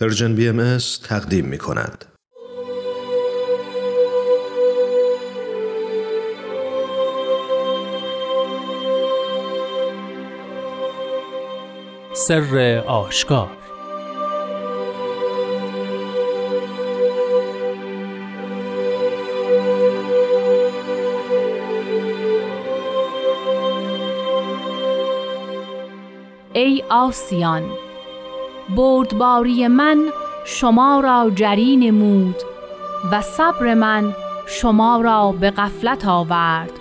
پرژن بی ام تقدیم می کند. سر آشکار ای آسیان بردباری من شما را جری نمود و صبر من شما را به غفلت آورد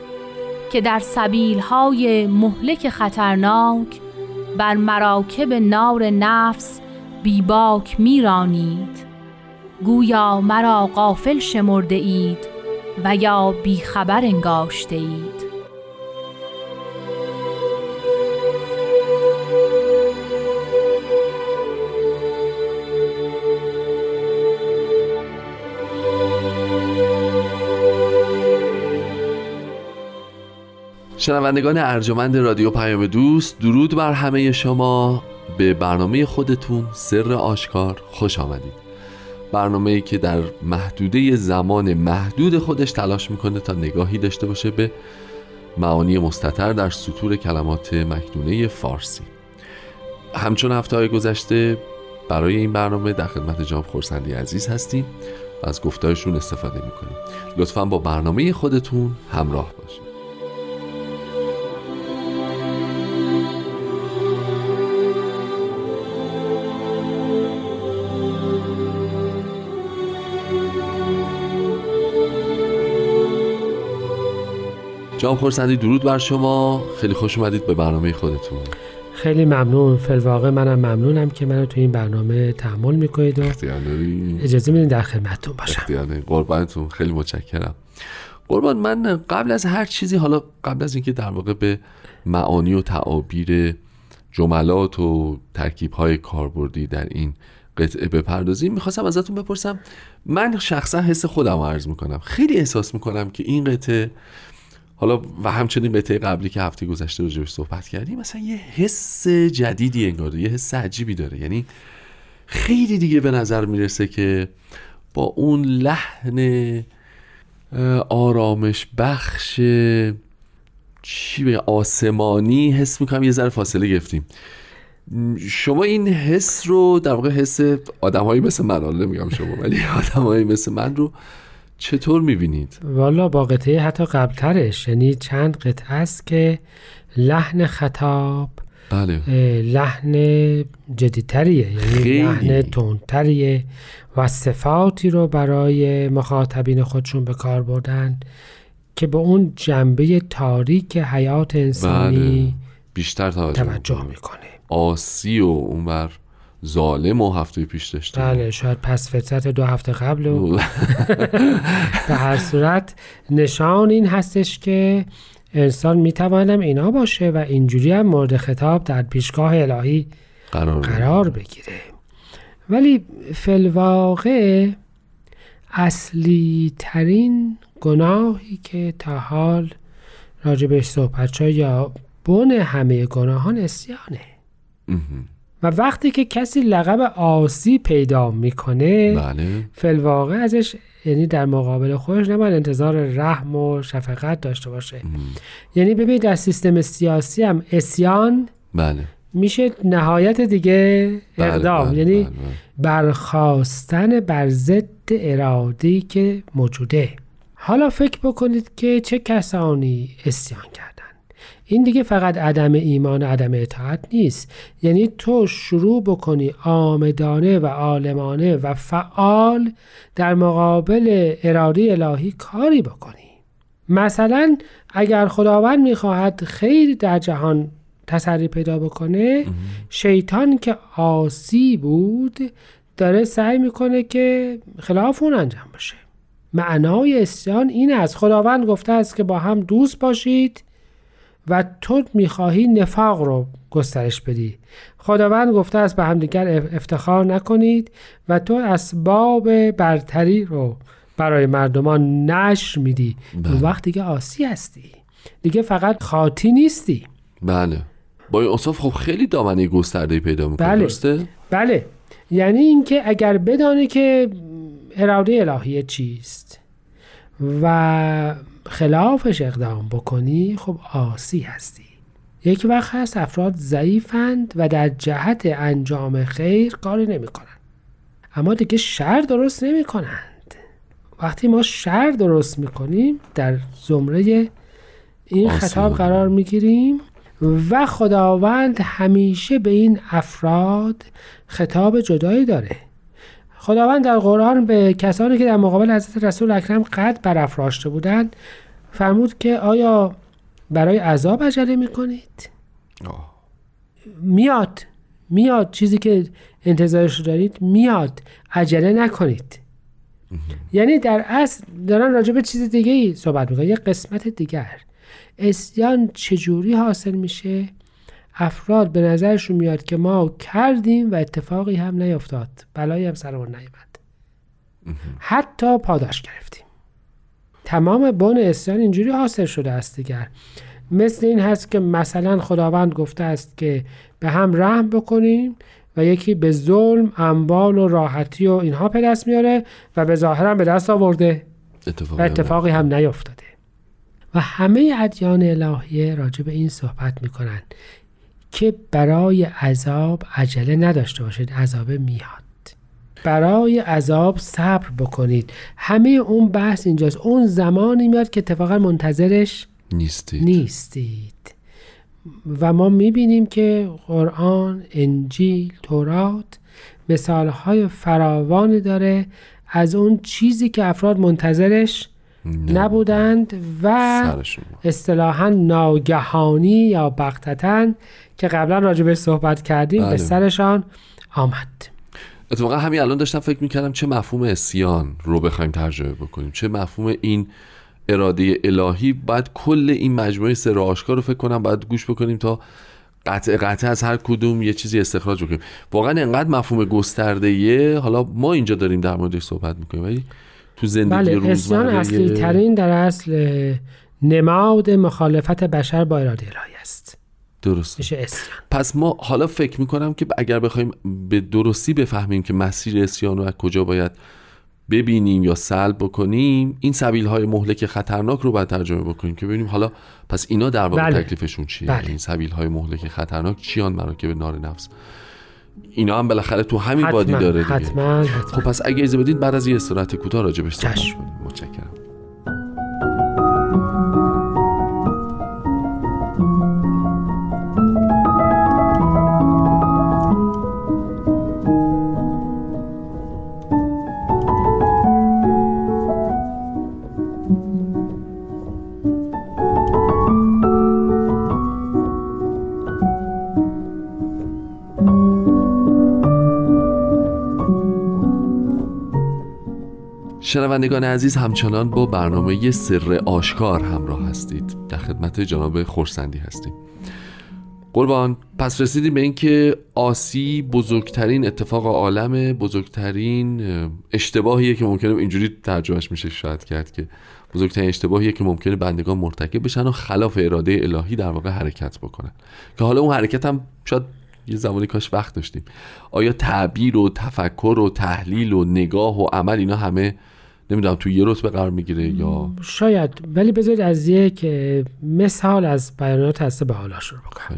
که در سبیلهای مهلک خطرناک بر مراکب نار نفس بیباک میرانید. گویا مرا غافل شمرده اید و یا بیخبر انگاشته اید شنوندگان ارجمند رادیو پیام دوست درود بر همه شما. به برنامه خودتون سر آشکار خوش آمدید. برنامه ای که در محدوده زمان محدود خودش تلاش می‌کنه تا نگاهی داشته باشه به معانی مستطر در سطور کلمات مکنونه فارسی. همچون هفته های گذشته برای این برنامه در خدمت جام خورسندی عزیز هستیم و از گفتارشون استفاده می‌کنیم. لطفا با برنامه خودتون همراه باشید. جام خورسندی درود بر شما. خیلی خوش اومدید به برنامه خودتون. خیلی ممنون فلواقع منم ممنونم که منو تو این برنامه تحمل می‌کنید و اجازه میدین در خدمتتون باشم. قربانتون. خیلی متشکرم. قربان من قبل از هر چیزی حالا قبل از اینکه در واقع به معانی و تعابیر جملات و ترکیب های کاربردی در این قطعه بپردازیم می‌خواستم ازتون بپرسم. من شخصا حس خودم عرض می‌کنم. خیلی احساس می‌کنم که این قطعه حالا و همچنین قطعه قبلی که هفته گذشته راجبش صحبت کردیم مثلا یه حس جدیدی انگاره یه حس عجیبی داره. یعنی خیلی دیگه به نظر می‌رسه که با اون لحن آرامش بخش چی به آسمانی حس می‌کنم یه ذره فاصله گرفتیم. شما این حس رو در واقع حس آدم مثل من نمیگم شما ولی آدم مثل من رو چطور می‌بینید؟ والا با قطعه حتی قبلترش یعنی چند قطعه است که لحن خطاب بله. لحن جدیتریه یعنی لحن تندتریه و صفاتی رو برای مخاطبین خودشون به کار بردن که به اون جنبه تاریک حیات انسانی بله. بیشتر توجه می‌کنه آسی و اونور ظالم و هفته پیش داشتیم. بله شاید پس فطرت دو هفته قبل و به هر صورت نشان این هستش که انسان می‌توانم اینا باشه و اینجوری هم مورد خطاب در پیشگاه الهی قرار, قرار بگیره. ولی فلواقع اصلی ترین گناهی که تا حال راجبش صحبت یا بن همه گناهان اسیانه. و وقتی که کسی لقب آسی پیدا می‌کنه بله. فلواقع ازش یعنی در مقابل خودش نباید انتظار رحم و شفقت داشته باشه. یعنی ببینید در سیستم سیاسی هم اسیان بله. میشه نهایت دیگه بله، اقدام. بله، یعنی بله، برخواستن بر ضد ارادی که موجوده. حالا فکر بکنید که چه کسانی اسیان کرد این دیگه فقط عدم ایمان و عدم اطاعت نیست. یعنی تو شروع بکنی آمدانه و عالمانه و فعال در مقابل اراده الهی کاری بکنی. مثلا اگر خداوند می‌خواهد خیر در جهان تسری پیدا بکنه شیطان که آسی بود داره سعی می‌کنه که خلاف اون انجام بشه معنای اسیان این است. خداوند گفته است که با هم دوست باشید. و تو می‌خواهی نفاق رو گسترش بدی خداوند گفته است به همدیگر افتخار نکنید و تو اسباب برتری رو برای مردمان نشر میدی بله. اون وقت دیگه آسی هستی دیگه فقط خاطی نیستی بله با این اصاف خب خیلی دامنه گسترده پیدا می‌کنه بله. درسته؟ بله یعنی اینکه اگر بدانی که اراده الهی چیست و خلافش اقدام بکنی خب آسی هستی. یک وقت هست افراد ضعیفند و در جهت انجام خیر کاری نمی‌کنند. اما دیگه شر درست نمی کنند وقتی ما شر درست می‌کنیم در زمره این خطاب قرار می‌گیریم و خداوند همیشه به این افراد خطاب جدایی داره. خداوند در قرآن به کسانی که در مقابل حضرت رسول اکرم قد برافراشته بودند فرمود که آیا برای عذاب عجله می‌کنید؟ میاد میاد. چیزی که انتظارش رو دارید میاد. عجله نکنید. یعنی در اصل دارن راجع به چیز دیگه ای صحبت می‌کنن. یه قسمت دیگر. اسیان چجوری حاصل میشه؟ افراد به نظرشون میاد که ما کردیم و اتفاقی هم نیفتاد. بلایی هم سرمون نیومد. حتی پاداش گرفتیم. تمام بن اسیان اینجوری حاصل شده است دیگر. مثل این هست که مثلا خداوند گفته است که به هم رحم بکنیم و یکی به ظلم اموال و راحتی و اینها به دست میاره و به ظاهرم به دست آورده و اتفاقی هم نیفتاده. و همه ادیان الهیه راجع به این صحبت می‌کنن که برای عذاب عجله نداشته باشید عذاب میاد. برای عذاب صبر بکنید. همه اون بحث اینجاست. اون زمانی میاد که اتفاقا منتظرش نیستید, نیستید. و ما می‌بینیم که قرآن، انجیل، تورات مثالهای فراوانی داره از اون چیزی که افراد منتظرش نبودند و اصطلاحا ناگهانی یا بغتتا که قبلا راجع صحبت کردیم بله. به سرشان آمد. اتفاقا همین الان داشتم فکر می‌کردم چه مفهوم اسیان رو بخوایم ترجمه بکنیم. چه مفهوم این اراده الهی. باید کل این مجموعه سر آشکار رو فکر کنم باید گوش بکنیم تا قطع قطع از هر کدوم یه چیزی استخراج بکنیم. واقعا انقدر مفهوم گسترده حالا ما اینجا داریم در موردش صحبت می‌کنیم ولی تو زندگی بله اسیان اصلی ترین در اصل نماد مخالفت بشر با اراده الهی است. درست. پس ما حالا فکر می‌کنم که اگر بخوایم به درستی بفهمیم که مسیر اسیان رو از کجا باید ببینیم یا سلب بکنیم این سبیل های مهلک خطرناک رو باید ترجمه بکنیم که ببینیم حالا پس اینا در واقع بله. تکلیفشون چیه؟ بله. این سبیل های مهلک خطرناک چیان به نار نفس اینا هم بالاخره تو همین حتما. وادی داره دیگه حتما. خب پس اگه اجازه بدید بعد از یه استراحت کوتاه راجبش صحبت کنیم متشکرم شنوندگان عزیز همچنان با برنامه سر آشکار همراه هستید. در خدمت جناب خورسندی هستیم. قربان پس رسیدیم به اینکه آسی بزرگترین اتفاق عالم بزرگترین اشتباهیه که ممکنه اینجوری ترجمهش میشه شاید کرد که بزرگترین اشتباهیه که ممکنه بندگان مرتکب بشن و خلاف اراده الهی در واقع حرکت بکنن. که حالا اون حرکت هم شاید یه زمانی کاش وقت داشتیم. آیا تعبیر و تفکر و تحلیل و نگاه و عمل اینا همه نمی‌دونم تو یه رتبه قرار می‌گیره یا شاید. ولی بذارید از یک مثال از بیانات به حالا شروع بکنم.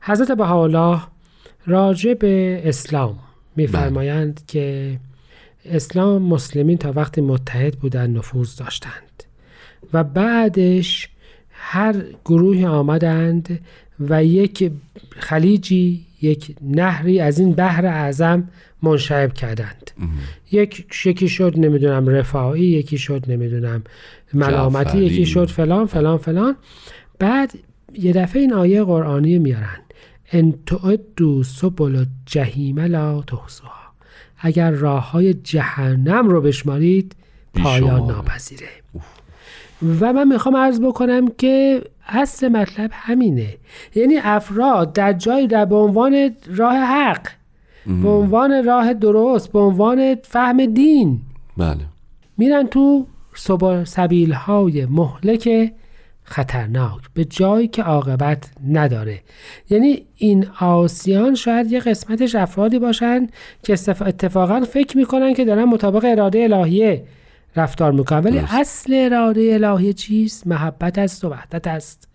حضرت بهاءالله راجع به اسلام میفرمایند بله. که اسلام مسلمین تا وقتی متحد بودن نفوذ داشتند و بعدش هر گروهی آمدند و یک خلیجی یک نهری از این بحر اعظم منشعب کردند. یک یکی شد نمی‌دونم رفاعی یکی شد نمی‌دونم ملامتی یکی شد فلان فلان فلان. بعد یه دفعه این آیه قرآنی میارن. ان تعدو سبل جهیم لا تحصوها. اگر راه های جهنم رو بشمارید پایان ناپذیره. و من می‌خوام عرض بکنم که اصل مطلب همینه. یعنی افراد در جایی در به عنوان راه حق به عنوان راه درست به عنوان فهم دین بله. میرن تو سبیل های مهلک خطرناک به جایی که عاقبت نداره. یعنی این آسیان شاید یه قسمتش افرادی باشن که اتفاقا فکر می‌کنن که دارن مطابق اراده الهیه رفتار می‌کنن ولی اصل اراده الهیه چیست محبت است و وحدت است.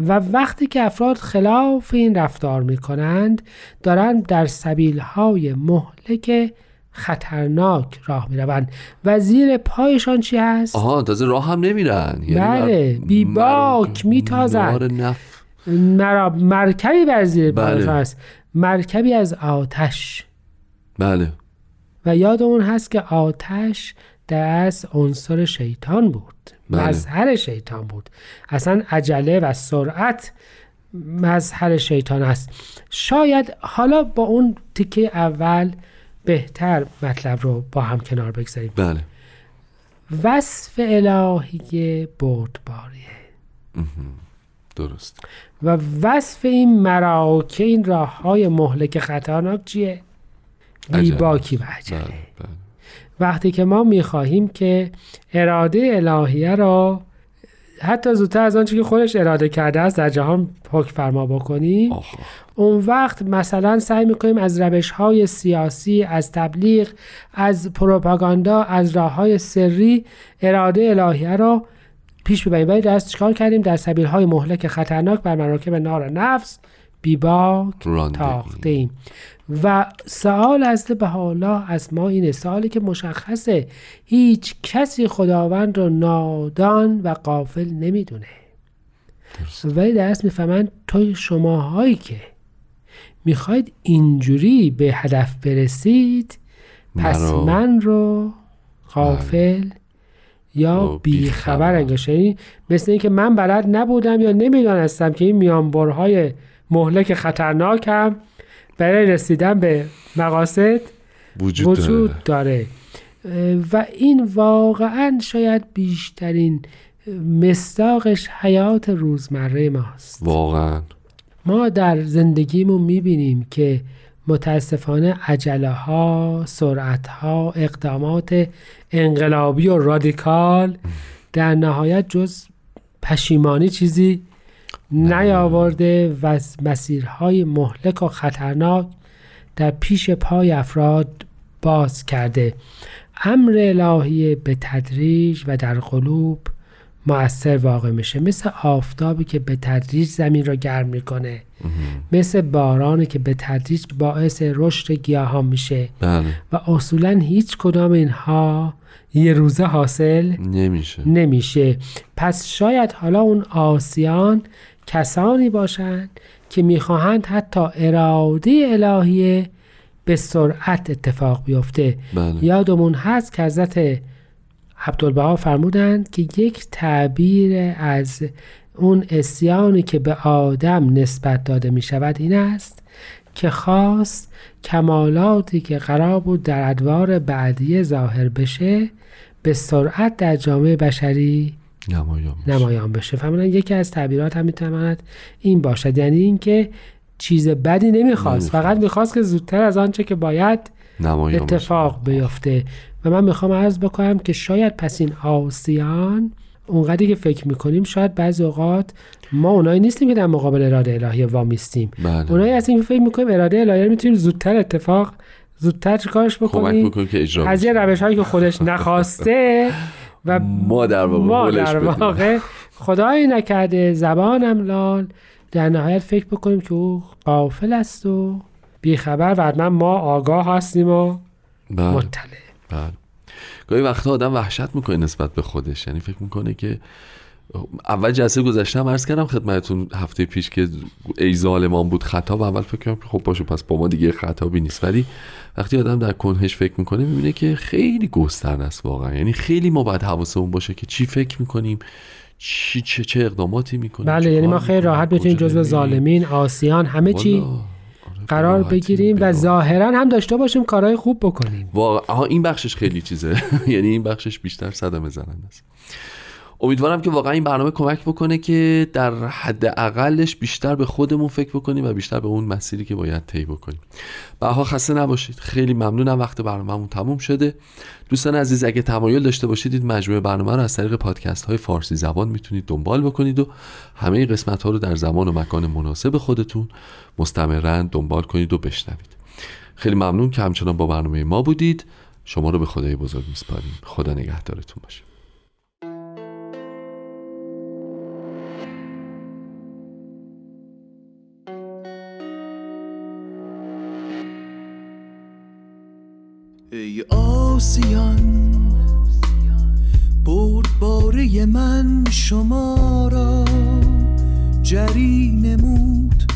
و وقتی که افراد خلاف این رفتار می‌کنند دارن در سبیل های مهلک خطرناک راه می‌روند. و زیر پایشان چی هست؟ آها تازه راه هم نمیرن. یعنی بله بیباک میتازن مرکبی بر زیر بله. هست. مرکبی از آتش. بله. و یادمون هست که آتش دست عنصر شیطان بود. بله. مظهر شیطان بود. اصلا عجله و سرعت مظهر شیطان است. شاید حالا با اون تیکه اول بهتر مطلب رو با هم کنار بگذاریم. بله. وصف الهی بردباریه درست. و وصف این مراکه این راه های مهلک خطرناک چیه؟ بیباکی و عجله. بله، بله. وقتی که ما می‌خواهیم که اراده الهیه را حتی زودتر از آنچه که خودش اراده کرده است در جهان حکم فرما بکنیم اون وقت مثلا سعی می‌کنیم از روش های سیاسی از تبلیغ از پروپاگاندا از راه های سری اراده الهیه را پیش ببریم. ولی دست چکار کردیم؟ در سبیل های مهلک خطرناک بر مراکب نار نفس بیباک تاخته ایم و سوال از به حالا از ما اینه سوالی که مشخصه هیچ کسی خداوند رو نادان و قافل نمی‌دونه. ولی درست می‌فهمن توی شماهایی که می‌خواید اینجوری به هدف برسید پس من رو غافل بله. یا بیخبر. انگاشه یعنی مثل اینکه من بلد نبودم یا نمی‌دانستم که این میانبرهای مهلک خطرناکم برای رسیدن به مقاصد وجود, وجود داره. و این واقعا شاید بیشترین مستاقش حیات روزمره ماست. واقعا. ما در زندگیمون می‌بینیم که متاسفانه عجله ها سرعت ها اقدامات انقلابی و رادیکال در نهایت جز پشیمانی چیزی نیاورده و مسیرهای مهلک و خطرناک در پیش پای افراد باز کرده. امر الهی به تدریج و در قلوب مؤثر واقع میشه. مثل آفتابی که به تدریج زمین را گرم می‌کنه. مثل بارانی که به تدریج باعث رشد گیاهان میشه. بله. و اصولا هیچ کدام اینها یه روزه حاصل نمیشه. نمیشه. پس شاید حالا اون آسیان کسانی باشند که می‌خواهند حتی اراده الهیه به سرعت اتفاق بیفته. بله. یادمون هست که حضرت عبدالبها فرمودند که یک تعبیر از اون اسیانی که به آدم نسبت داده می شود این است که خواست کمالاتی که قرار بود در ادوار بعدی ظاهر بشه به سرعت در جامعه بشری نمایان بشه, نمایان بشه. فهمیدن یکی از تعبیرات هم می‌تواند این باشد. یعنی اینکه چیز بدی نمی‌خواست. فقط می‌خواست که زودتر از آنچه که باید اتفاق بیفته. و من می‌خوام عرض بکنم که شاید پس این آسیان اونقدری که فکر می‌کنیم شاید بعضی اوقات ما اونایی نیستیم که در مقابل اراده الهی وامیستیم بله. اونایی هستیم که فکر می‌کنیم اراده الهی رو می‌تونیم زودتر اتفاق زودتر چیکارش بکنیم؟ از یه روش هایی که خودش نخواسته و ما در واقع, ما در واقع خدایی نکرده زبانم لال. در نهایت فکر بکنیم که او قافل است و بیخبر و حتما ما آگاه هستیم و بله. مطلع. بله. گاهی وقتا آدم وحشت می‌کنه نسبت به خودش. یعنی فکر می‌کنه که اول جلسه گذاشتم عرض کردم خدمتتون هفته پیش که ای ظالمان بود خطا و اول فکر کردم خب باشه پس با ما دیگه خطابی نیست. ولی وقتی آدم در کنهش فکر می‌کنه می‌بینه که خیلی گسترده است واقعا. یعنی خیلی ما باید حواسمون باشه که چی فکر می‌کنیم چی چه چه اقداماتی می‌کنیم بله یعنی ما خیلی راحت بتونیم جزو ظالمین آسیان همه چی قرار بگیریم و ظاهرا هم داشته باشیم کارهای خوب بکنیم. واقعا این بخشش خیلی چیزه. یعنی این بخشش بیشتر صدمه زننده است. امیدوارم که واقعا این برنامه کمک بکنه که در حد اقلش بیشتر به خودمون فکر بکنیم و بیشتر به اون مسیری که باید طی بکنیم. بها خسته نباشید. خیلی ممنونم. وقت برنامهمون تموم شده. دوستان عزیز اگه تمایل داشته باشید این مجموعه برنامه رو از طریق پادکست های فارسی زبان می‌تونید دنبال بکنید و همه قسمت ها رو در زمان و مکان مناسب خودتون مستمرا دنبال کنید و بشنوید. خیلی ممنون که همچنان با برنامه ما بودید. شما رو به خدای بزرگ میسپاریم. خدا نگهدارتون باشه. آسیان بردباره من شما را. جری نمود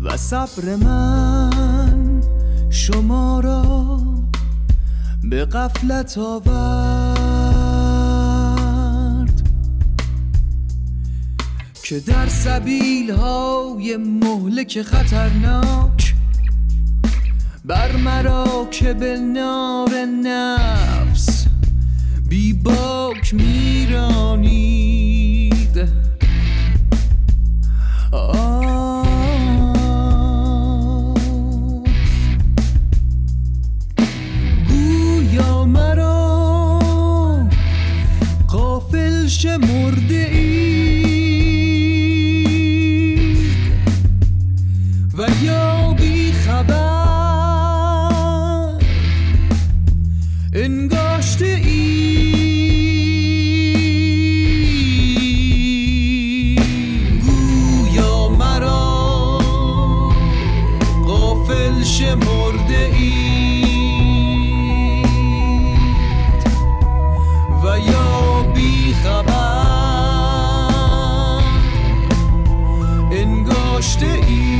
و صبر من شما را. به قفلت آورد. که در سبیل های مهلک خطرناک بر مرا که به نار نفس بی باک میرانید. گویا مرا قافل ای möchte ich.